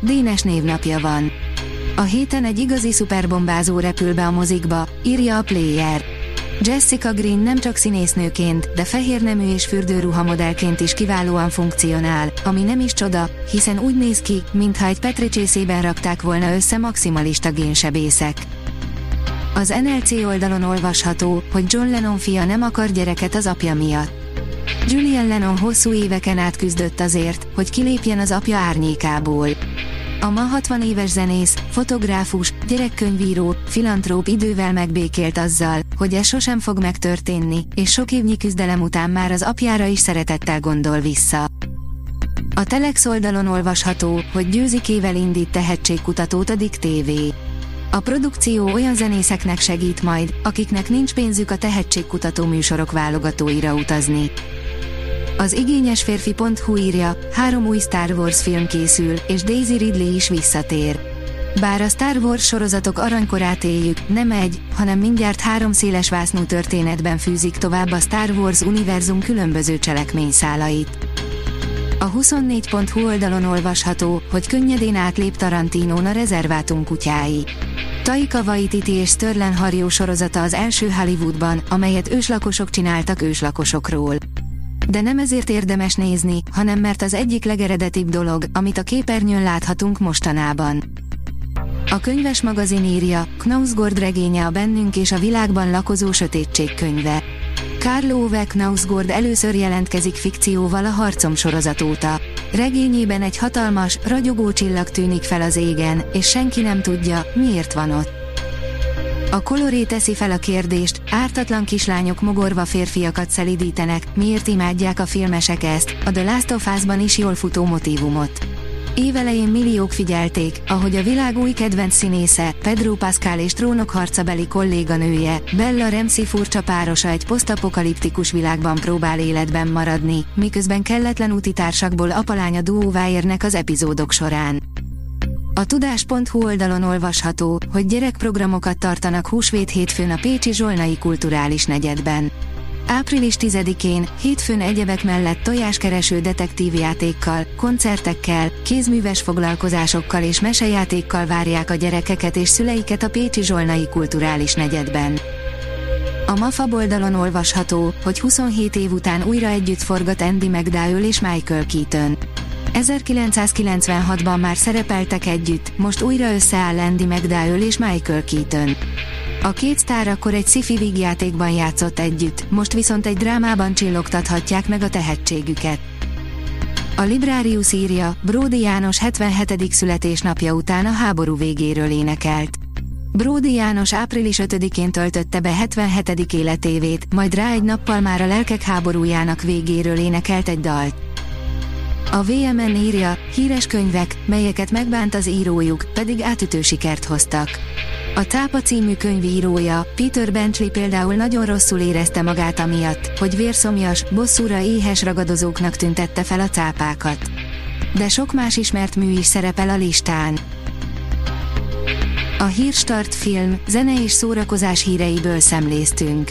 Dénes névnapja van. A héten egy igazi szuperbombázó repül be a mozikba, írja a Player. Jessica Green nem csak színésznőként, de fehér nemű és fürdőruha modellként is kiválóan funkcionál, ami nem is csoda, hiszen úgy néz ki, mintha egy petricsészében rakták volna össze maximalista génsebészek. Az NLC oldalon olvasható, hogy John Lennon fia nem akar gyereket az apja miatt. Julian Lennon hosszú éveken át küzdött azért, hogy kilépjen az apja árnyékából. A ma 60 éves zenész, fotográfus, gyerekkönyvíró, filantróp idővel megbékélt azzal, hogy ez sosem fog megtörténni, és sok évnyi küzdelem után már az apjára is szeretettel gondol vissza. A Telex oldalon olvasható, hogy győzikével indít tehetségkutatót a Dick TV. A produkció olyan zenészeknek segít majd, akiknek nincs pénzük a tehetségkutató műsorok válogatóira utazni. Az igényes férfi.hu írja, három új Star Wars film készül, és Daisy Ridley is visszatér. Bár a Star Wars sorozatok aranykorát éljük, nem egy, hanem mindjárt három széles vásznú történetben fűzik tovább a Star Wars univerzum különböző cselekményszálait. A 24.hu oldalon olvasható, hogy könnyedén átlép Tarantino a rezervátum kutyái. Taika Waititi és Sterling Harjó sorozata az első Hollywoodban, amelyet őslakosok csináltak őslakosokról. De nem ezért érdemes nézni, hanem mert az egyik legeredetibb dolog, amit a képernyőn láthatunk mostanában. A könyves magazin írja, Knausgård regénye a bennünk és a világban lakozó sötétség könyve. Karl Ove Knausgård először jelentkezik fikcióval a Harcom sorozat óta. Regényében egy hatalmas, ragyogó csillag tűnik fel az égen, és senki nem tudja, miért van ott. A Coloré teszi fel a kérdést, ártatlan kislányok mogorva férfiakat szelidítenek, miért imádják a filmesek ezt, a The Last of Us-ban is jól futó motivumot. Évelején milliók figyelték, ahogy a világ új kedvenc színésze, Pedro Pascal és trónok harcabeli kolléganője, Bella Ramsey furcsa párosa egy posztapokaliptikus világban próbál életben maradni, miközben kelletlen útitársakból apalánya duóvá érnek az epizódok során. A tudás.hu oldalon olvasható, hogy gyerekprogramokat tartanak húsvét hétfőn a Pécsi Zsolnai Kulturális Negyedben. Április 10-én, hétfőn egyebek mellett tojáskereső detektívjátékkal, koncertekkel, kézműves foglalkozásokkal és mesejátékkal várják a gyerekeket és szüleiket a Pécsi Zsolnai Kulturális Negyedben. A MAFA oldalon olvasható, hogy 27 év után újra együtt forgat Andy McDowell és Michael Keaton. 1996-ban már szerepeltek együtt, most újra összeáll Andy McDowell és Michael Keaton. A két sztár akkor egy sci-fi vígjátékban játszott együtt, most viszont egy drámában csillogtathatják meg a tehetségüket. A Librarius írja, Bródi János 77. születésnapja után a háború végéről énekelt. Bródi János április 5-én töltötte be 77. életévét, majd rá egy nappal már a lelkek háborújának végéről énekelt egy dalt. A VMN írja, híres könyvek, melyeket megbánt az írójuk, pedig átütő sikert hoztak. A Tápa című könyv írója, Peter Benchley például nagyon rosszul érezte magát amiatt, hogy vérszomjas, bosszúra éhes ragadozóknak tüntette fel a cápákat. De sok más ismert mű is szerepel a listán. A Hírstart film, zene és szórakozás híreiből szemléztünk.